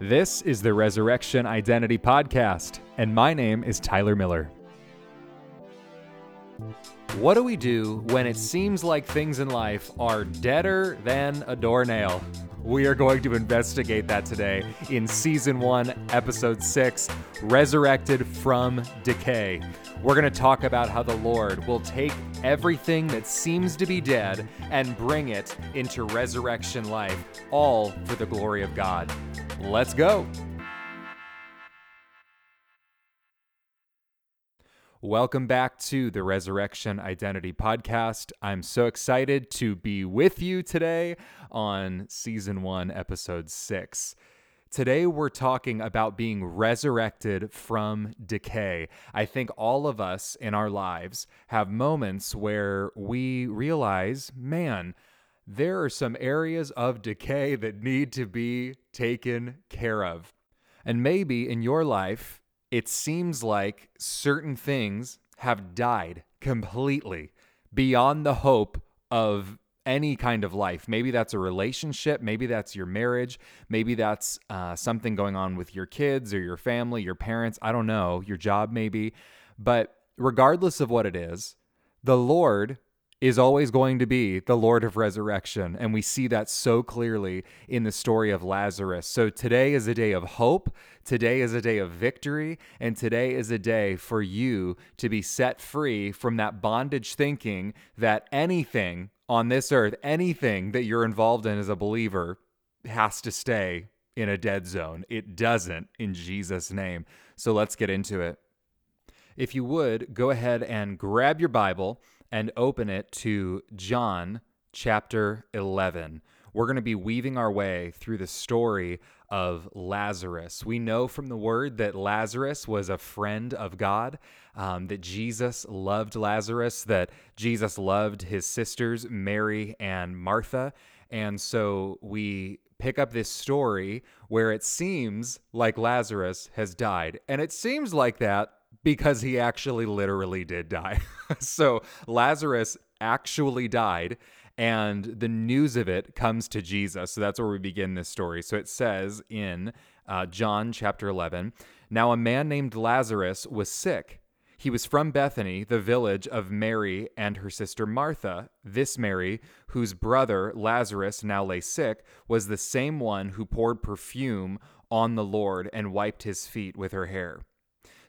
This is the Resurrection Identity Podcast, and my name is Tyler Miller. What do we do when it seems like things in life are deader than a doornail? We are going to investigate that today in Season 1, Episode 6 Resurrected from Decay. We're going to talk about how the Lord will take everything that seems to be dead and bring it into resurrection life, all for the glory of God. Let's go. Welcome back to the Resurrection Identity Podcast. I'm so excited to be with you today on season one, episode six. Today, we're talking about being resurrected from decay. I think all of us in our lives have moments where we realize, man, there are some areas of decay that need to be taken care of. And maybe in your life, it seems like certain things have died completely beyond the hope of any kind of life. Maybe that's a relationship, maybe that's your marriage, maybe that's uh, something going on with your kids or your family, your parents, I don't know, your job maybe. But regardless of what it is, the Lord is always going to be the Lord of resurrection. And we see that so clearly in the story of Lazarus. So today is a day of hope. Today is a day of victory. And today is a day for you to be set free from that bondage thinking that anything on this earth, anything that you're involved in as a believer has to stay in a dead zone. It doesn't in Jesus' name. So let's get into it. If you would, go ahead and grab your Bible and open it to John chapter 11. We're going to be weaving our way through the story of Lazarus. We know from the word that Lazarus was a friend of God, um, that Jesus loved Lazarus, that Jesus loved his sisters, Mary and Martha. And so we pick up this story where it seems like Lazarus has died. And it seems like that because he actually literally did die. so Lazarus actually died and the news of it comes to Jesus. So that's where we begin this story. So it says in uh, John chapter 11 Now a man named Lazarus was sick. He was from Bethany, the village of Mary and her sister Martha. This Mary, whose brother Lazarus now lay sick, was the same one who poured perfume on the Lord and wiped his feet with her hair.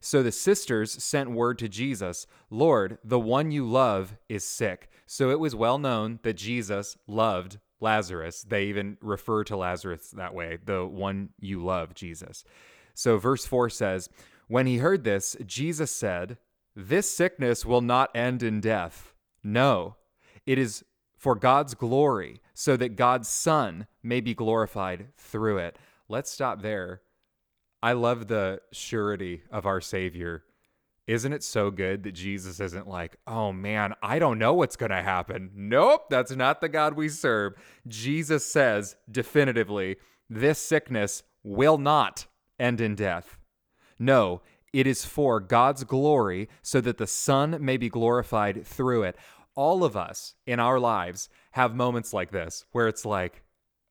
So the sisters sent word to Jesus, Lord, the one you love is sick. So it was well known that Jesus loved Lazarus. They even refer to Lazarus that way, the one you love, Jesus. So verse 4 says, When he heard this, Jesus said, This sickness will not end in death. No, it is for God's glory, so that God's Son may be glorified through it. Let's stop there I love the surety of our Savior. Isn't it so good that Jesus isn't like, oh man, I don't know what's going to happen? Nope, that's not the God we serve. Jesus says definitively, this sickness will not end in death. No, it is for God's glory so that the Son may be glorified through it. All of us in our lives have moments like this where it's like,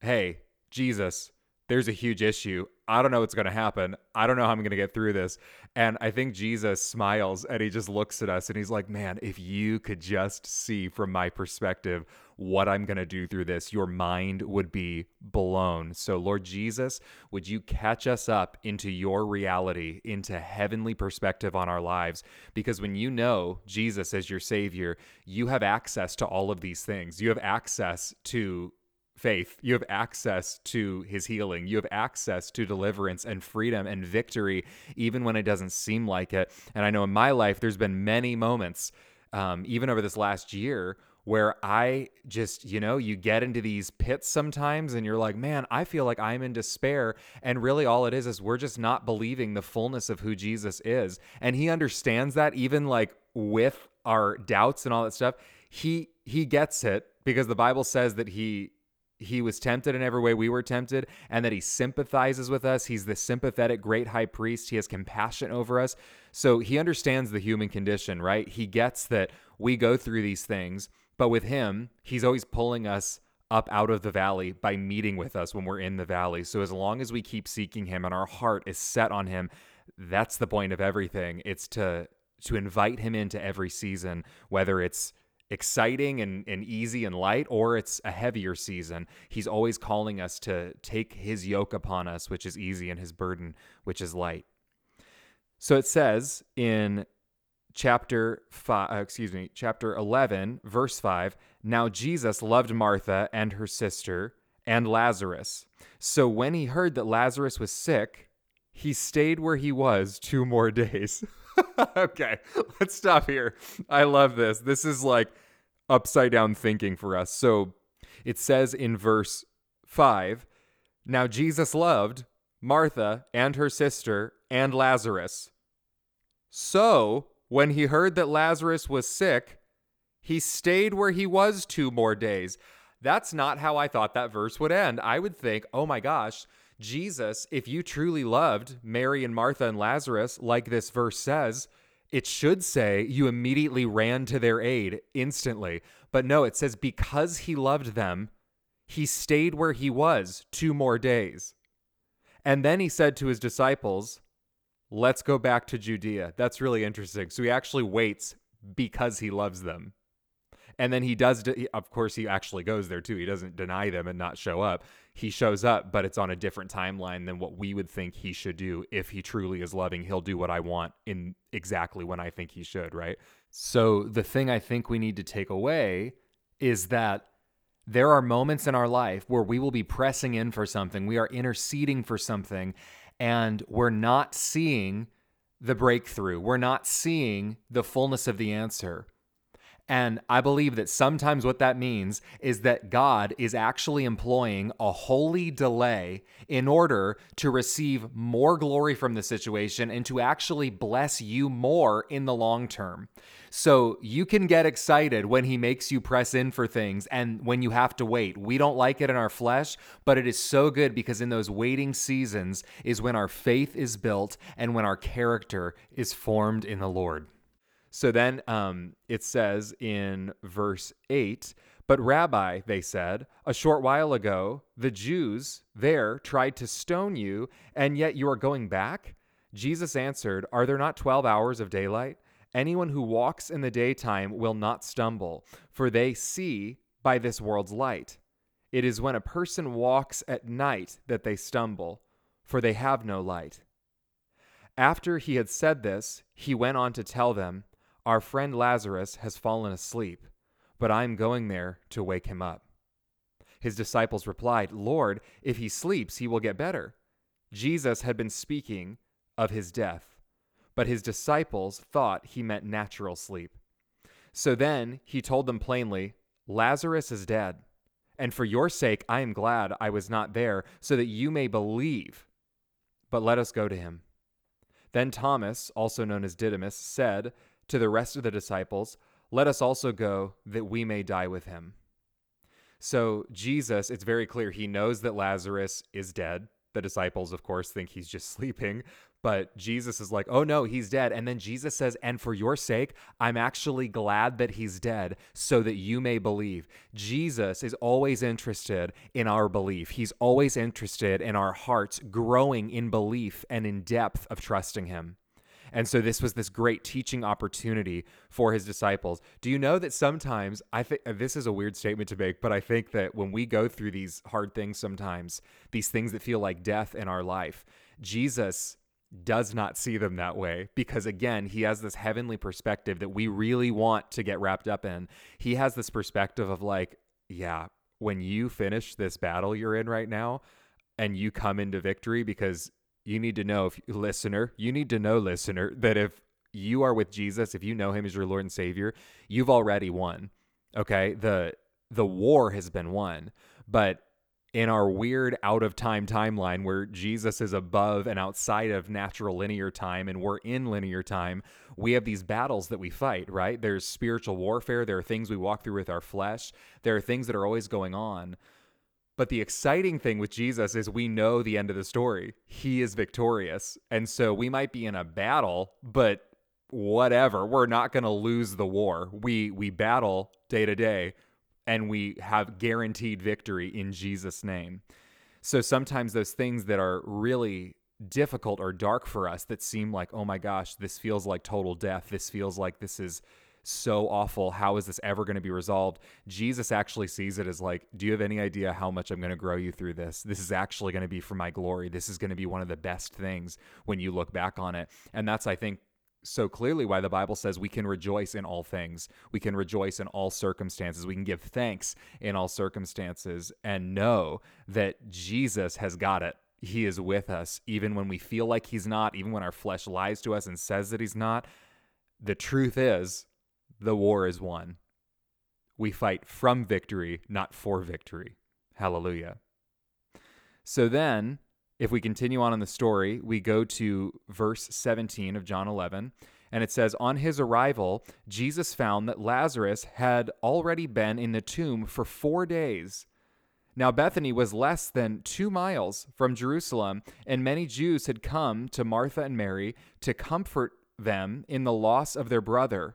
hey, Jesus, there's a huge issue. I don't know what's going to happen. I don't know how I'm going to get through this. And I think Jesus smiles and he just looks at us and he's like, Man, if you could just see from my perspective what I'm going to do through this, your mind would be blown. So, Lord Jesus, would you catch us up into your reality, into heavenly perspective on our lives? Because when you know Jesus as your Savior, you have access to all of these things. You have access to faith. You have access to his healing. You have access to deliverance and freedom and victory, even when it doesn't seem like it. And I know in my life, there's been many moments, um, even over this last year, where I just, you know, you get into these pits sometimes and you're like, man, I feel like I'm in despair. And really, all it is is we're just not believing the fullness of who Jesus is. And he understands that, even like with our doubts and all that stuff. He, he gets it because the Bible says that he he was tempted in every way we were tempted and that he sympathizes with us. He's the sympathetic great high priest. He has compassion over us. So he understands the human condition, right? He gets that we go through these things, but with him, he's always pulling us up out of the valley by meeting with us when we're in the valley. So as long as we keep seeking him and our heart is set on him, that's the point of everything. It's to to invite him into every season, whether it's exciting and, and easy and light, or it's a heavier season. He's always calling us to take his yoke upon us, which is easy, and his burden, which is light. So it says in chapter 5 uh, excuse me chapter 11 verse 5 now jesus loved martha and her sister and lazarus so when he heard that lazarus was sick he stayed where he was two more days okay let's stop here i love this this is like upside down thinking for us so it says in verse 5 now jesus loved martha and her sister and lazarus so when he heard that Lazarus was sick, he stayed where he was two more days. That's not how I thought that verse would end. I would think, oh my gosh, Jesus, if you truly loved Mary and Martha and Lazarus, like this verse says, it should say you immediately ran to their aid instantly. But no, it says because he loved them, he stayed where he was two more days. And then he said to his disciples, let's go back to Judea. That's really interesting. So he actually waits because he loves them. And then he does, of course, he actually goes there too. He doesn't deny them and not show up. He shows up, but it's on a different timeline than what we would think he should do. If he truly is loving, he'll do what I want in exactly when I think he should, right? So the thing I think we need to take away is that there are moments in our life where we will be pressing in for something, we are interceding for something, and we're not seeing the breakthrough. We're not seeing the fullness of the answer. And I believe that sometimes what that means is that God is actually employing a holy delay in order to receive more glory from the situation and to actually bless you more in the long term. So you can get excited when he makes you press in for things and when you have to wait. We don't like it in our flesh, but it is so good because in those waiting seasons is when our faith is built and when our character is formed in the Lord. So then um, it says in verse 8, but Rabbi, they said, a short while ago, the Jews there tried to stone you, and yet you are going back? Jesus answered, Are there not 12 hours of daylight? Anyone who walks in the daytime will not stumble, for they see by this world's light. It is when a person walks at night that they stumble, for they have no light. After he had said this, he went on to tell them, Our friend Lazarus has fallen asleep, but I am going there to wake him up. His disciples replied, Lord, if he sleeps, he will get better. Jesus had been speaking of his death but his disciples thought he meant natural sleep. So then he told them plainly, Lazarus is dead, and for your sake I am glad I was not there, so that you may believe. But let us go to him. Then Thomas, also known as Didymus, said to the rest of the disciples, Let us also go, that we may die with him. So Jesus, it's very clear, he knows that Lazarus is dead. The disciples, of course, think he's just sleeping, but Jesus is like, oh no, he's dead. And then Jesus says, and for your sake, I'm actually glad that he's dead so that you may believe. Jesus is always interested in our belief, he's always interested in our hearts growing in belief and in depth of trusting him. And so this was this great teaching opportunity for his disciples. Do you know that sometimes I think uh, this is a weird statement to make, but I think that when we go through these hard things sometimes, these things that feel like death in our life, Jesus does not see them that way because again he has this heavenly perspective that we really want to get wrapped up in he has this perspective of like yeah when you finish this battle you're in right now and you come into victory because you need to know if listener you need to know listener that if you are with jesus if you know him as your lord and savior you've already won okay the the war has been won but in our weird out of time timeline where Jesus is above and outside of natural linear time and we're in linear time, we have these battles that we fight, right? There's spiritual warfare, there are things we walk through with our flesh, there are things that are always going on. But the exciting thing with Jesus is we know the end of the story. He is victorious. And so we might be in a battle, but whatever, we're not going to lose the war. We we battle day to day and we have guaranteed victory in Jesus' name. So sometimes those things that are really difficult or dark for us that seem like, oh my gosh, this feels like total death. This feels like this is so awful. How is this ever going to be resolved? Jesus actually sees it as like, do you have any idea how much I'm going to grow you through this? This is actually going to be for my glory. This is going to be one of the best things when you look back on it. And that's, I think, so clearly why the Bible says we can rejoice in all things. We can rejoice in all circumstances. We can give thanks in all circumstances and know that Jesus has got it. He is with us, even when we feel like He's not, even when our flesh lies to us and says that He's not. The truth is, the war is won. We fight from victory, not for victory. Hallelujah. So then, if we continue on in the story, we go to verse 17 of John 11, and it says, On his arrival, Jesus found that Lazarus had already been in the tomb for four days. Now, Bethany was less than two miles from Jerusalem, and many Jews had come to Martha and Mary to comfort them in the loss of their brother.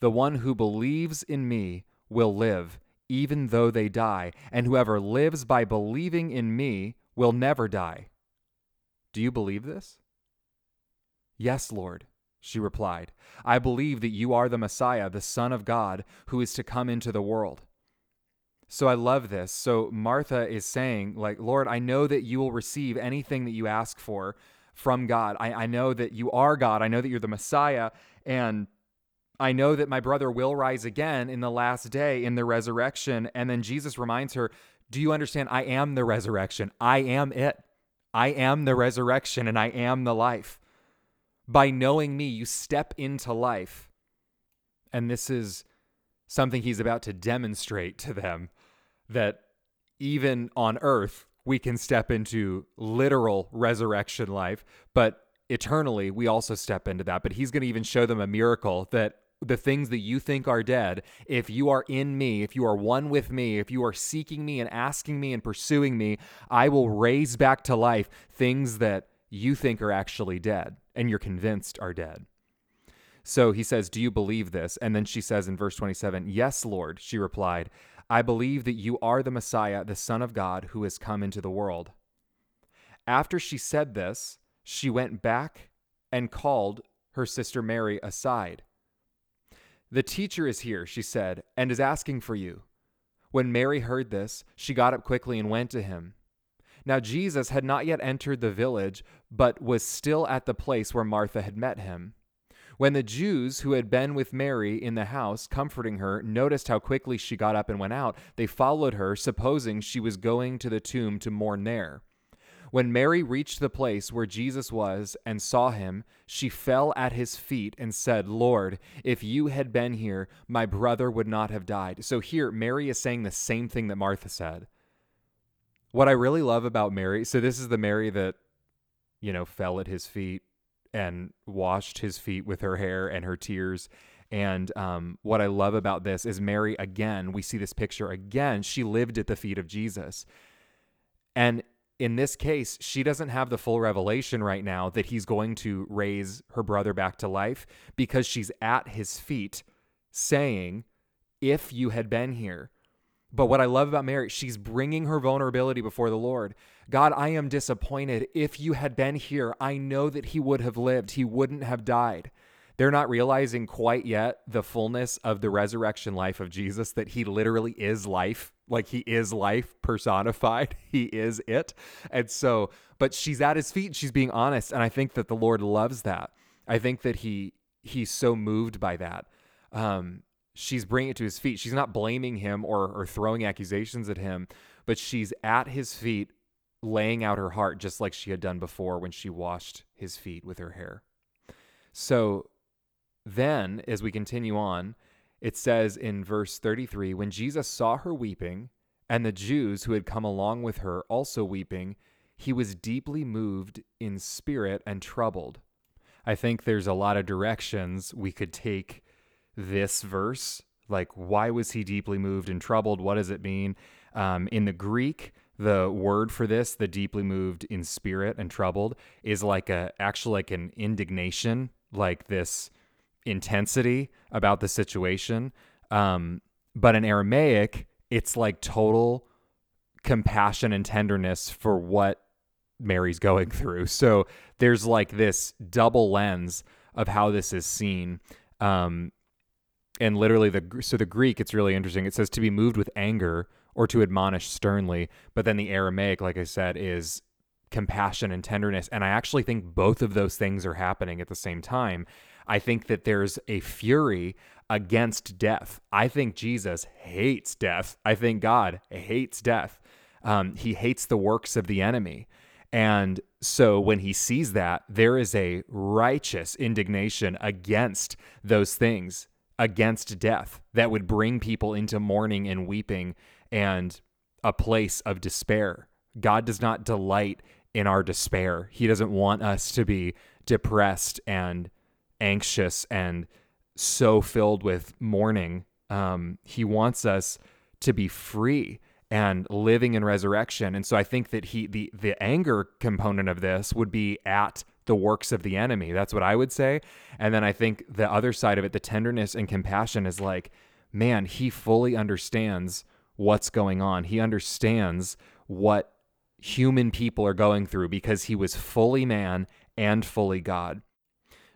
The one who believes in me will live even though they die, and whoever lives by believing in me will never die. Do you believe this? Yes, Lord, she replied. I believe that you are the Messiah, the Son of God, who is to come into the world. So I love this. So Martha is saying, like, Lord, I know that you will receive anything that you ask for from God. I, I know that you are God. I know that you're the Messiah. And I know that my brother will rise again in the last day in the resurrection. And then Jesus reminds her, Do you understand? I am the resurrection. I am it. I am the resurrection and I am the life. By knowing me, you step into life. And this is something he's about to demonstrate to them that even on earth, we can step into literal resurrection life, but eternally, we also step into that. But he's going to even show them a miracle that the things that you think are dead, if you are in me, if you are one with me, if you are seeking me and asking me and pursuing me, I will raise back to life things that you think are actually dead and you're convinced are dead. So he says, Do you believe this? And then she says in verse 27, Yes, Lord, she replied, I believe that you are the Messiah, the Son of God, who has come into the world. After she said this, she went back and called her sister Mary aside. The teacher is here, she said, and is asking for you. When Mary heard this, she got up quickly and went to him. Now, Jesus had not yet entered the village, but was still at the place where Martha had met him. When the Jews who had been with Mary in the house, comforting her, noticed how quickly she got up and went out, they followed her, supposing she was going to the tomb to mourn there. When Mary reached the place where Jesus was and saw him, she fell at his feet and said, Lord, if you had been here, my brother would not have died. So here, Mary is saying the same thing that Martha said. What I really love about Mary, so this is the Mary that, you know, fell at his feet and washed his feet with her hair and her tears. And um, what I love about this is Mary, again, we see this picture again. She lived at the feet of Jesus. And in this case, she doesn't have the full revelation right now that he's going to raise her brother back to life because she's at his feet saying, If you had been here. But what I love about Mary, she's bringing her vulnerability before the Lord. God, I am disappointed. If you had been here, I know that he would have lived, he wouldn't have died. They're not realizing quite yet the fullness of the resurrection life of Jesus, that he literally is life. Like he is life personified. He is it. And so, but she's at his feet. She's being honest. And I think that the Lord loves that. I think that he, he's so moved by that. Um, she's bringing it to his feet. She's not blaming him or, or throwing accusations at him, but she's at his feet, laying out her heart just like she had done before when she washed his feet with her hair. So then, as we continue on, it says in verse 33 When Jesus saw her weeping, and the Jews who had come along with her also weeping, he was deeply moved in spirit and troubled. I think there's a lot of directions we could take this verse. Like, why was he deeply moved and troubled? What does it mean? Um, in the Greek, the word for this, the deeply moved in spirit and troubled, is like a actually like an indignation, like this intensity about the situation. Um, but in Aramaic, it's like total compassion and tenderness for what Mary's going through. So there's like this double lens of how this is seen. Um, and literally the so the Greek, it's really interesting. It says to be moved with anger or to admonish sternly, but then the Aramaic, like I said, is compassion and tenderness. And I actually think both of those things are happening at the same time. I think that there's a fury against death. I think Jesus hates death. I think God hates death. Um, he hates the works of the enemy. And so when he sees that, there is a righteous indignation against those things, against death, that would bring people into mourning and weeping and a place of despair. God does not delight in our despair. He doesn't want us to be depressed and anxious and so filled with mourning. Um, he wants us to be free and living in resurrection. And so I think that he the the anger component of this would be at the works of the enemy. That's what I would say. And then I think the other side of it, the tenderness and compassion is like, man, he fully understands what's going on. He understands what human people are going through because he was fully man and fully God.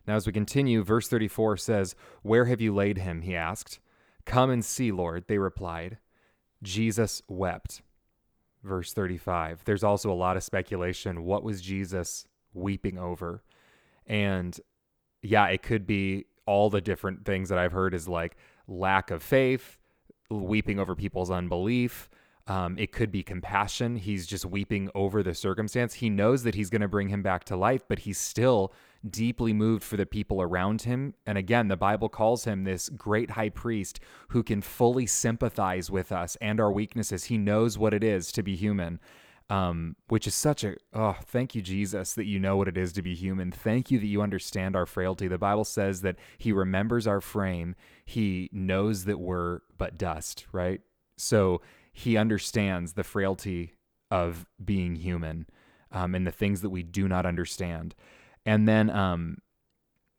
Now, as we continue, verse 34 says, Where have you laid him? He asked. Come and see, Lord, they replied. Jesus wept. Verse 35. There's also a lot of speculation. What was Jesus weeping over? And yeah, it could be all the different things that I've heard is like lack of faith, weeping over people's unbelief. Um, it could be compassion. He's just weeping over the circumstance. He knows that he's going to bring him back to life, but he's still deeply moved for the people around him. And again, the Bible calls him this great high priest who can fully sympathize with us and our weaknesses. He knows what it is to be human. Um, which is such a oh thank you jesus that you know what it is to be human thank you that you understand our frailty the bible says that he remembers our frame he knows that we're but dust right so he understands the frailty of being human um, and the things that we do not understand and then um,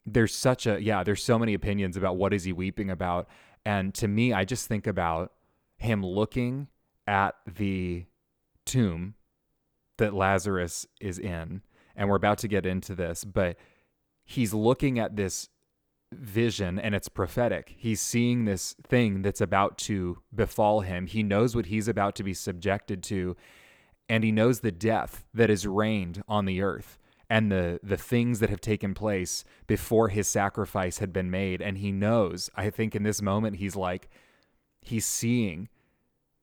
there's such a yeah, there's so many opinions about what is he weeping about. And to me, I just think about him looking at the tomb that Lazarus is in. And we're about to get into this, but he's looking at this vision and it's prophetic. He's seeing this thing that's about to befall him. He knows what he's about to be subjected to, and he knows the death that is reigned on the earth and the the things that have taken place before his sacrifice had been made and he knows i think in this moment he's like he's seeing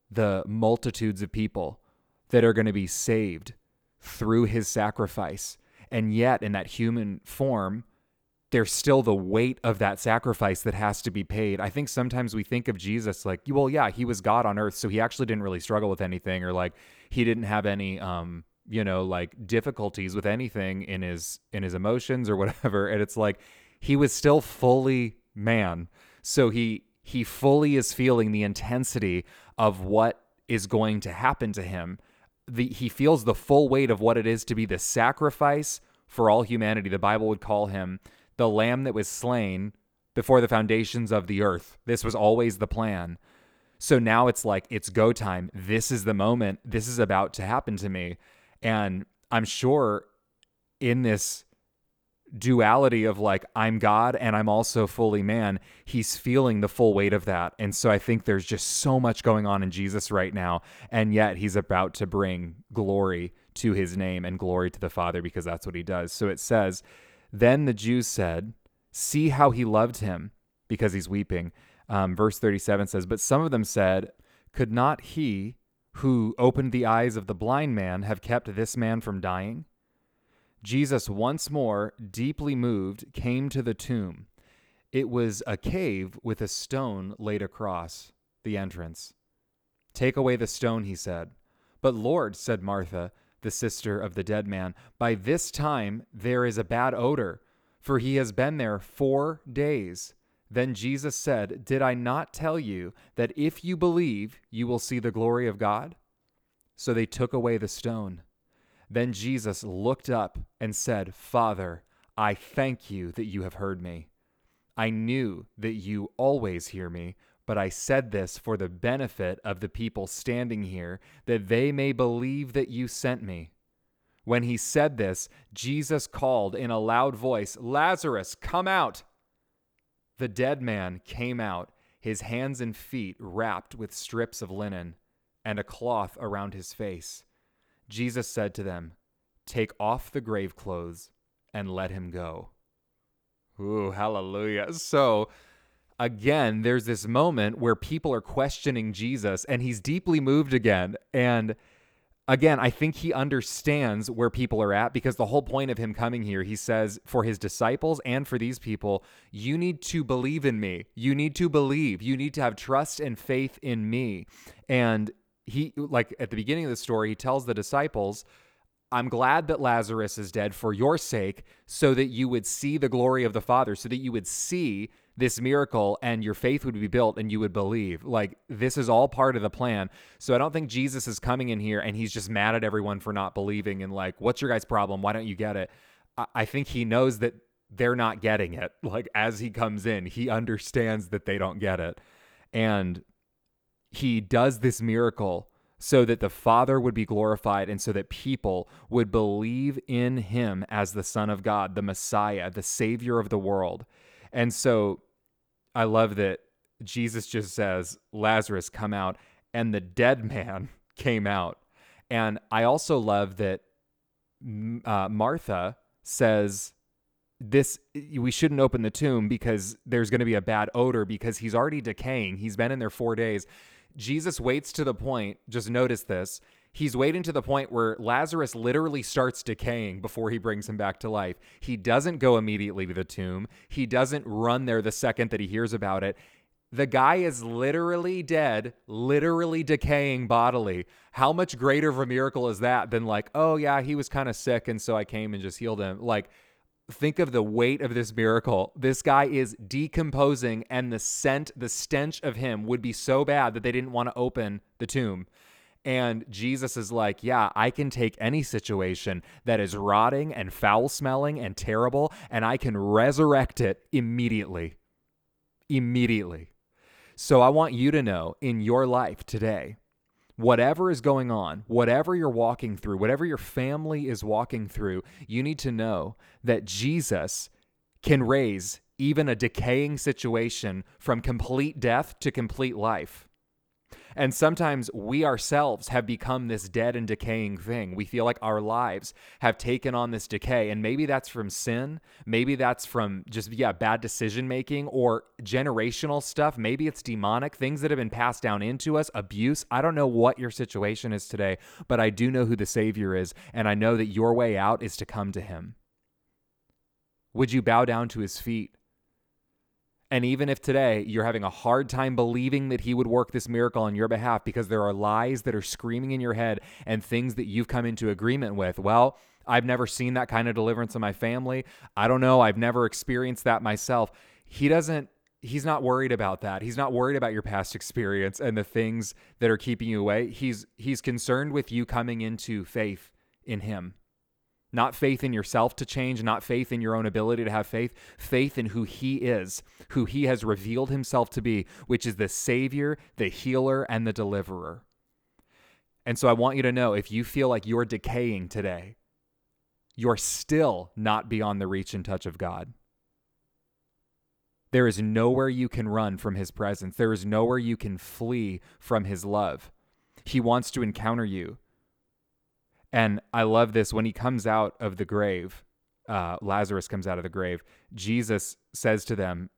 the multitudes of people that are going to be saved through his sacrifice and yet in that human form there's still the weight of that sacrifice that has to be paid. I think sometimes we think of Jesus like, well, yeah, he was God on earth, so he actually didn't really struggle with anything, or like he didn't have any um, you know like difficulties with anything in his in his emotions or whatever and it's like he was still fully man. So he he fully is feeling the intensity of what is going to happen to him. The he feels the full weight of what it is to be the sacrifice for all humanity. The bible would call him the lamb that was slain before the foundations of the earth. This was always the plan. So now it's like it's go time. This is the moment. This is about to happen to me and I'm sure in this duality of like, I'm God and I'm also fully man, he's feeling the full weight of that. And so I think there's just so much going on in Jesus right now. And yet he's about to bring glory to his name and glory to the Father because that's what he does. So it says, Then the Jews said, See how he loved him because he's weeping. Um, verse 37 says, But some of them said, Could not he who opened the eyes of the blind man have kept this man from dying? Jesus, once more, deeply moved, came to the tomb. it was a cave with a stone laid across the entrance. Take away the stone, he said. But Lord, said Martha, the sister of the dead man, by this time there is a bad odor, for he has been there four days. Then Jesus said, Did I not tell you that if you believe, you will see the glory of God? So they took away the stone. Then Jesus looked up and said, Father, I thank you that you have heard me. I knew that you always hear me, but I said this for the benefit of the people standing here, that they may believe that you sent me. When he said this, Jesus called in a loud voice, Lazarus, come out! The dead man came out, his hands and feet wrapped with strips of linen, and a cloth around his face. Jesus said to them, Take off the grave clothes and let him go. Ooh, hallelujah. So, again, there's this moment where people are questioning Jesus and he's deeply moved again. And again, I think he understands where people are at because the whole point of him coming here, he says, for his disciples and for these people, you need to believe in me. You need to believe. You need to have trust and faith in me. And he, like at the beginning of the story, he tells the disciples, I'm glad that Lazarus is dead for your sake, so that you would see the glory of the Father, so that you would see this miracle and your faith would be built and you would believe. Like, this is all part of the plan. So I don't think Jesus is coming in here and he's just mad at everyone for not believing and, like, what's your guys' problem? Why don't you get it? I think he knows that they're not getting it. Like, as he comes in, he understands that they don't get it. And he does this miracle so that the Father would be glorified and so that people would believe in him as the Son of God, the Messiah, the Savior of the world. And so I love that Jesus just says, Lazarus, come out, and the dead man came out. And I also love that uh, Martha says, this we shouldn't open the tomb because there's going to be a bad odor because he's already decaying. He's been in there 4 days. Jesus waits to the point, just notice this. He's waiting to the point where Lazarus literally starts decaying before he brings him back to life. He doesn't go immediately to the tomb. He doesn't run there the second that he hears about it. The guy is literally dead, literally decaying bodily. How much greater of a miracle is that than like, oh yeah, he was kind of sick and so I came and just healed him? Like think of the weight of this miracle. This guy is decomposing, and the scent, the stench of him would be so bad that they didn't want to open the tomb. And Jesus is like, Yeah, I can take any situation that is rotting and foul smelling and terrible, and I can resurrect it immediately. Immediately. So I want you to know in your life today whatever is going on, whatever you're walking through, whatever your family is walking through, you need to know that Jesus can raise even a decaying situation from complete death to complete life. And sometimes we ourselves have become this dead and decaying thing. We feel like our lives have taken on this decay. And maybe that's from sin. Maybe that's from just, yeah, bad decision making or generational stuff. Maybe it's demonic things that have been passed down into us, abuse. I don't know what your situation is today, but I do know who the Savior is. And I know that your way out is to come to Him. Would you bow down to His feet? And even if today you're having a hard time believing that he would work this miracle on your behalf because there are lies that are screaming in your head and things that you've come into agreement with, well, I've never seen that kind of deliverance in my family. I don't know. I've never experienced that myself. He doesn't he's not worried about that. He's not worried about your past experience and the things that are keeping you away. He's he's concerned with you coming into faith in him. Not faith in yourself to change, not faith in your own ability to have faith, faith in who He is, who He has revealed Himself to be, which is the Savior, the healer, and the deliverer. And so I want you to know if you feel like you're decaying today, you're still not beyond the reach and touch of God. There is nowhere you can run from His presence, there is nowhere you can flee from His love. He wants to encounter you. And I love this when he comes out of the grave, uh, Lazarus comes out of the grave. Jesus says to them,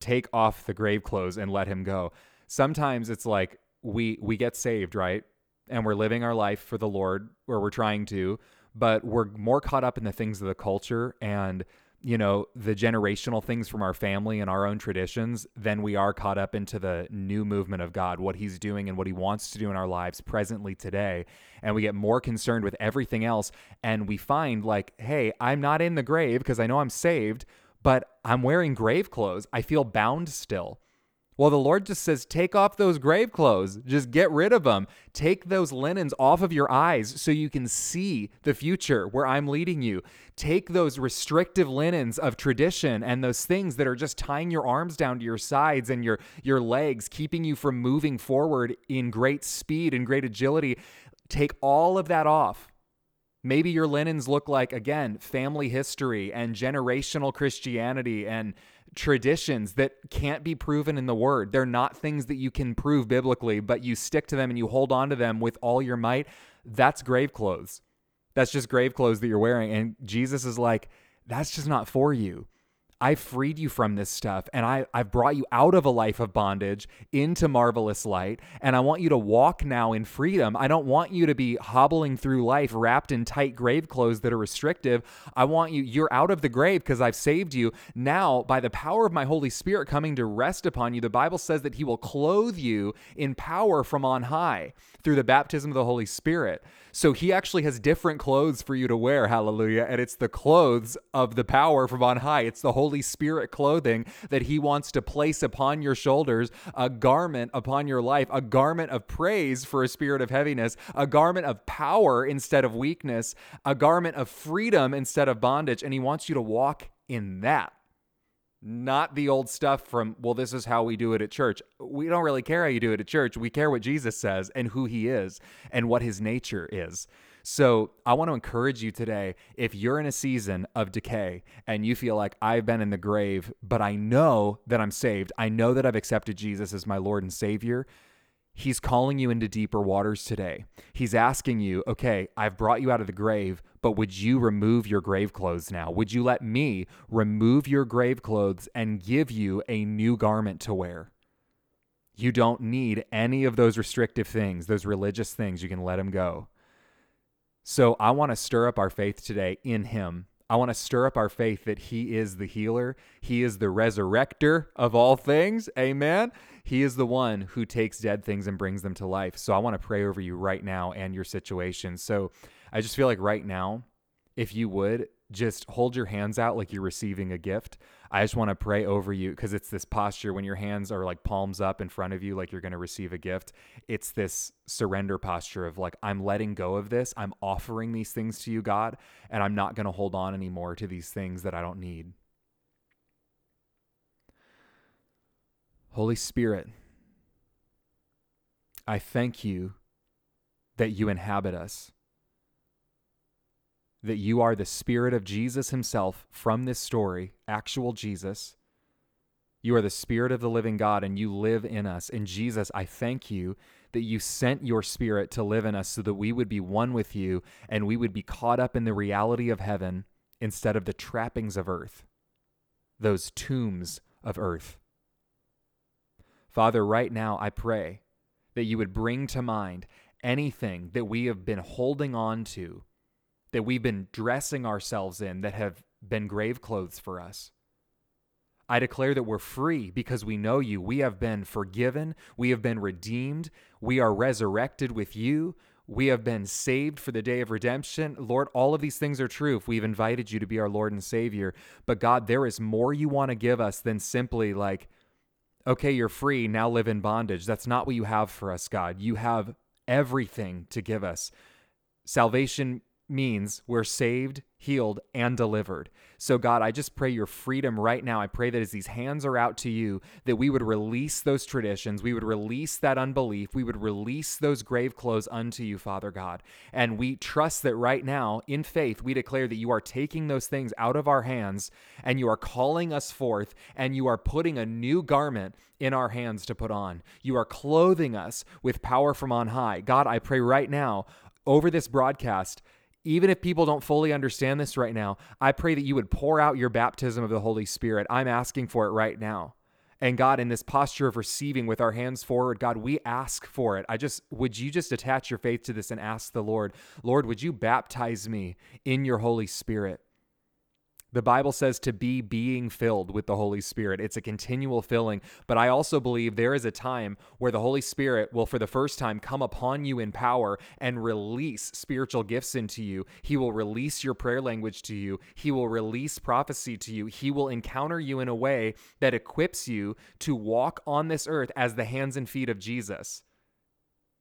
Take off the grave clothes and let him go. Sometimes it's like we we get saved, right? And we're living our life for the Lord, or we're trying to, but we're more caught up in the things of the culture and you know, the generational things from our family and our own traditions than we are caught up into the new movement of God, what He's doing and what He wants to do in our lives presently today. And we get more concerned with everything else. And we find, like, hey, I'm not in the grave because I know I'm saved, but I'm wearing grave clothes. I feel bound still. Well, the Lord just says, take off those grave clothes. Just get rid of them. Take those linens off of your eyes so you can see the future where I'm leading you. Take those restrictive linens of tradition and those things that are just tying your arms down to your sides and your, your legs, keeping you from moving forward in great speed and great agility. Take all of that off. Maybe your linens look like, again, family history and generational Christianity and traditions that can't be proven in the word. They're not things that you can prove biblically, but you stick to them and you hold on to them with all your might. That's grave clothes. That's just grave clothes that you're wearing. And Jesus is like, that's just not for you. I freed you from this stuff and I, I've brought you out of a life of bondage into marvelous light. And I want you to walk now in freedom. I don't want you to be hobbling through life wrapped in tight grave clothes that are restrictive. I want you, you're out of the grave because I've saved you. Now, by the power of my Holy Spirit coming to rest upon you, the Bible says that He will clothe you in power from on high through the baptism of the Holy Spirit. So he actually has different clothes for you to wear, hallelujah. And it's the clothes of the power from on high. It's the Holy Spirit clothing that he wants to place upon your shoulders, a garment upon your life, a garment of praise for a spirit of heaviness, a garment of power instead of weakness, a garment of freedom instead of bondage. And he wants you to walk in that not the old stuff from, well, this is how we do it at church. We don't really care how you do it at church. We care what Jesus says and who he is and what his nature is. So I want to encourage you today if you're in a season of decay and you feel like I've been in the grave, but I know that I'm saved, I know that I've accepted Jesus as my Lord and Savior. He's calling you into deeper waters today. He's asking you, okay, I've brought you out of the grave, but would you remove your grave clothes now? Would you let me remove your grave clothes and give you a new garment to wear? You don't need any of those restrictive things, those religious things. You can let them go. So I want to stir up our faith today in Him I want to stir up our faith that He is the healer. He is the resurrector of all things. Amen. He is the one who takes dead things and brings them to life. So I want to pray over you right now and your situation. So I just feel like right now, if you would just hold your hands out like you're receiving a gift. I just want to pray over you because it's this posture when your hands are like palms up in front of you, like you're going to receive a gift. It's this surrender posture of like, I'm letting go of this. I'm offering these things to you, God, and I'm not going to hold on anymore to these things that I don't need. Holy Spirit, I thank you that you inhabit us that you are the Spirit of Jesus Himself from this story, actual Jesus. You are the Spirit of the living God and you live in us. And Jesus, I thank you that you sent your Spirit to live in us so that we would be one with you and we would be caught up in the reality of heaven instead of the trappings of earth, those tombs of earth. Father, right now I pray that you would bring to mind anything that we have been holding on to that we've been dressing ourselves in that have been grave clothes for us. I declare that we're free because we know you. We have been forgiven. We have been redeemed. We are resurrected with you. We have been saved for the day of redemption. Lord, all of these things are true if we've invited you to be our Lord and Savior. But God, there is more you want to give us than simply like, okay, you're free, now live in bondage. That's not what you have for us, God. You have everything to give us. Salvation means we're saved, healed, and delivered. So, God, I just pray your freedom right now. I pray that as these hands are out to you, that we would release those traditions, we would release that unbelief, we would release those grave clothes unto you, Father God. And we trust that right now, in faith, we declare that you are taking those things out of our hands and you are calling us forth and you are putting a new garment in our hands to put on. You are clothing us with power from on high. God, I pray right now over this broadcast even if people don't fully understand this right now, I pray that you would pour out your baptism of the Holy Spirit. I'm asking for it right now. And God, in this posture of receiving with our hands forward, God, we ask for it. I just, would you just attach your faith to this and ask the Lord, Lord, would you baptize me in your Holy Spirit? The Bible says to be being filled with the Holy Spirit. It's a continual filling. But I also believe there is a time where the Holy Spirit will, for the first time, come upon you in power and release spiritual gifts into you. He will release your prayer language to you. He will release prophecy to you. He will encounter you in a way that equips you to walk on this earth as the hands and feet of Jesus.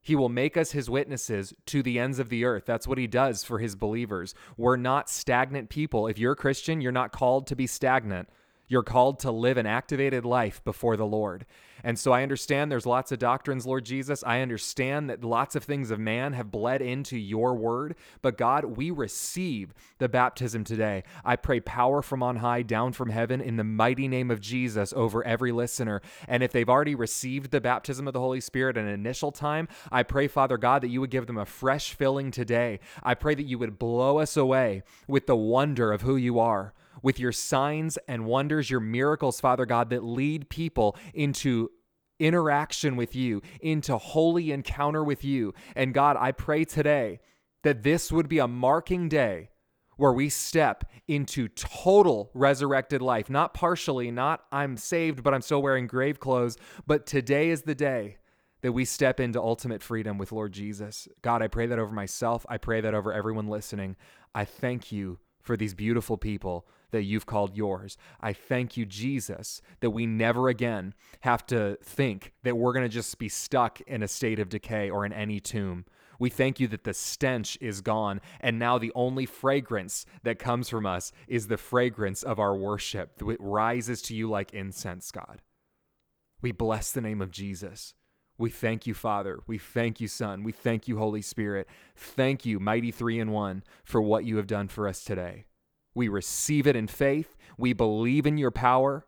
He will make us his witnesses to the ends of the earth. That's what he does for his believers. We're not stagnant people. If you're a Christian, you're not called to be stagnant. You're called to live an activated life before the Lord. And so I understand there's lots of doctrines, Lord Jesus. I understand that lots of things of man have bled into your word. But God, we receive the baptism today. I pray power from on high, down from heaven, in the mighty name of Jesus over every listener. And if they've already received the baptism of the Holy Spirit an initial time, I pray, Father God, that you would give them a fresh filling today. I pray that you would blow us away with the wonder of who you are with your signs and wonders, your miracles, Father God, that lead people into interaction with you, into holy encounter with you. And God, I pray today that this would be a marking day where we step into total resurrected life, not partially, not I'm saved, but I'm still wearing grave clothes. But today is the day that we step into ultimate freedom with Lord Jesus. God, I pray that over myself. I pray that over everyone listening. I thank you for these beautiful people that you've called yours. I thank you, Jesus, that we never again have to think that we're going to just be stuck in a state of decay or in any tomb. We thank you that the stench is gone, and now the only fragrance that comes from us is the fragrance of our worship. It rises to you like incense, God. We bless the name of Jesus. We thank you, Father. We thank you, Son. We thank you, Holy Spirit. Thank you, Mighty Three in One, for what you have done for us today. We receive it in faith. We believe in your power.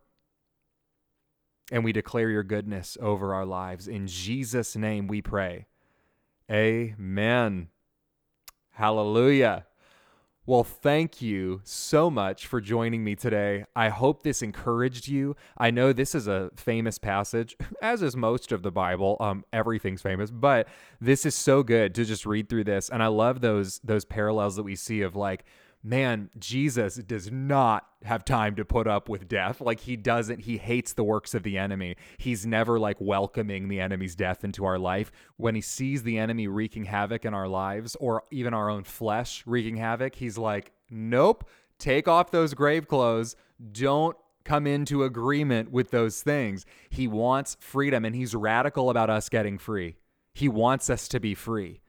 And we declare your goodness over our lives. In Jesus' name we pray. Amen. Hallelujah. Well, thank you so much for joining me today. I hope this encouraged you. I know this is a famous passage, as is most of the Bible. Um, everything's famous, but this is so good to just read through this. And I love those those parallels that we see of like man, Jesus does not have time to put up with death. Like he doesn't, he hates the works of the enemy. He's never like welcoming the enemy's death into our life. When he sees the enemy wreaking havoc in our lives or even our own flesh wreaking havoc, he's like, nope, take off those grave clothes. Don't come into agreement with those things. He wants freedom and he's radical about us getting free. He wants us to be free.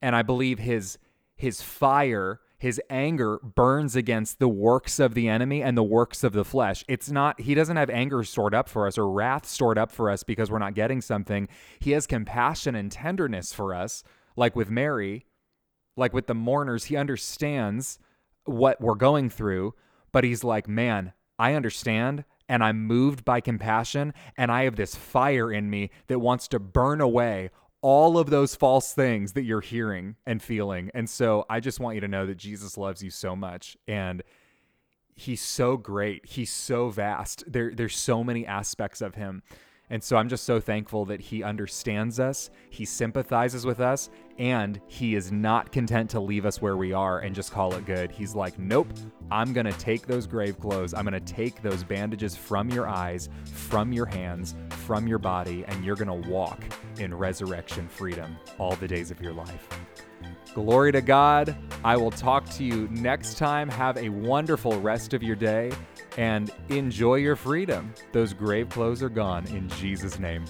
And I believe his his fire his anger burns against the works of the enemy and the works of the flesh. It's not, he doesn't have anger stored up for us or wrath stored up for us because we're not getting something. He has compassion and tenderness for us, like with Mary, like with the mourners. He understands what we're going through, but he's like, man, I understand and I'm moved by compassion, and I have this fire in me that wants to burn away all of those false things that you're hearing and feeling. And so I just want you to know that Jesus loves you so much and he's so great. He's so vast. There there's so many aspects of him. And so I'm just so thankful that he understands us, he sympathizes with us, and he is not content to leave us where we are and just call it good. He's like, nope, I'm going to take those grave clothes, I'm going to take those bandages from your eyes, from your hands, from your body, and you're going to walk in resurrection freedom all the days of your life. Glory to God. I will talk to you next time. Have a wonderful rest of your day and enjoy your freedom. Those grave clothes are gone in Jesus' name.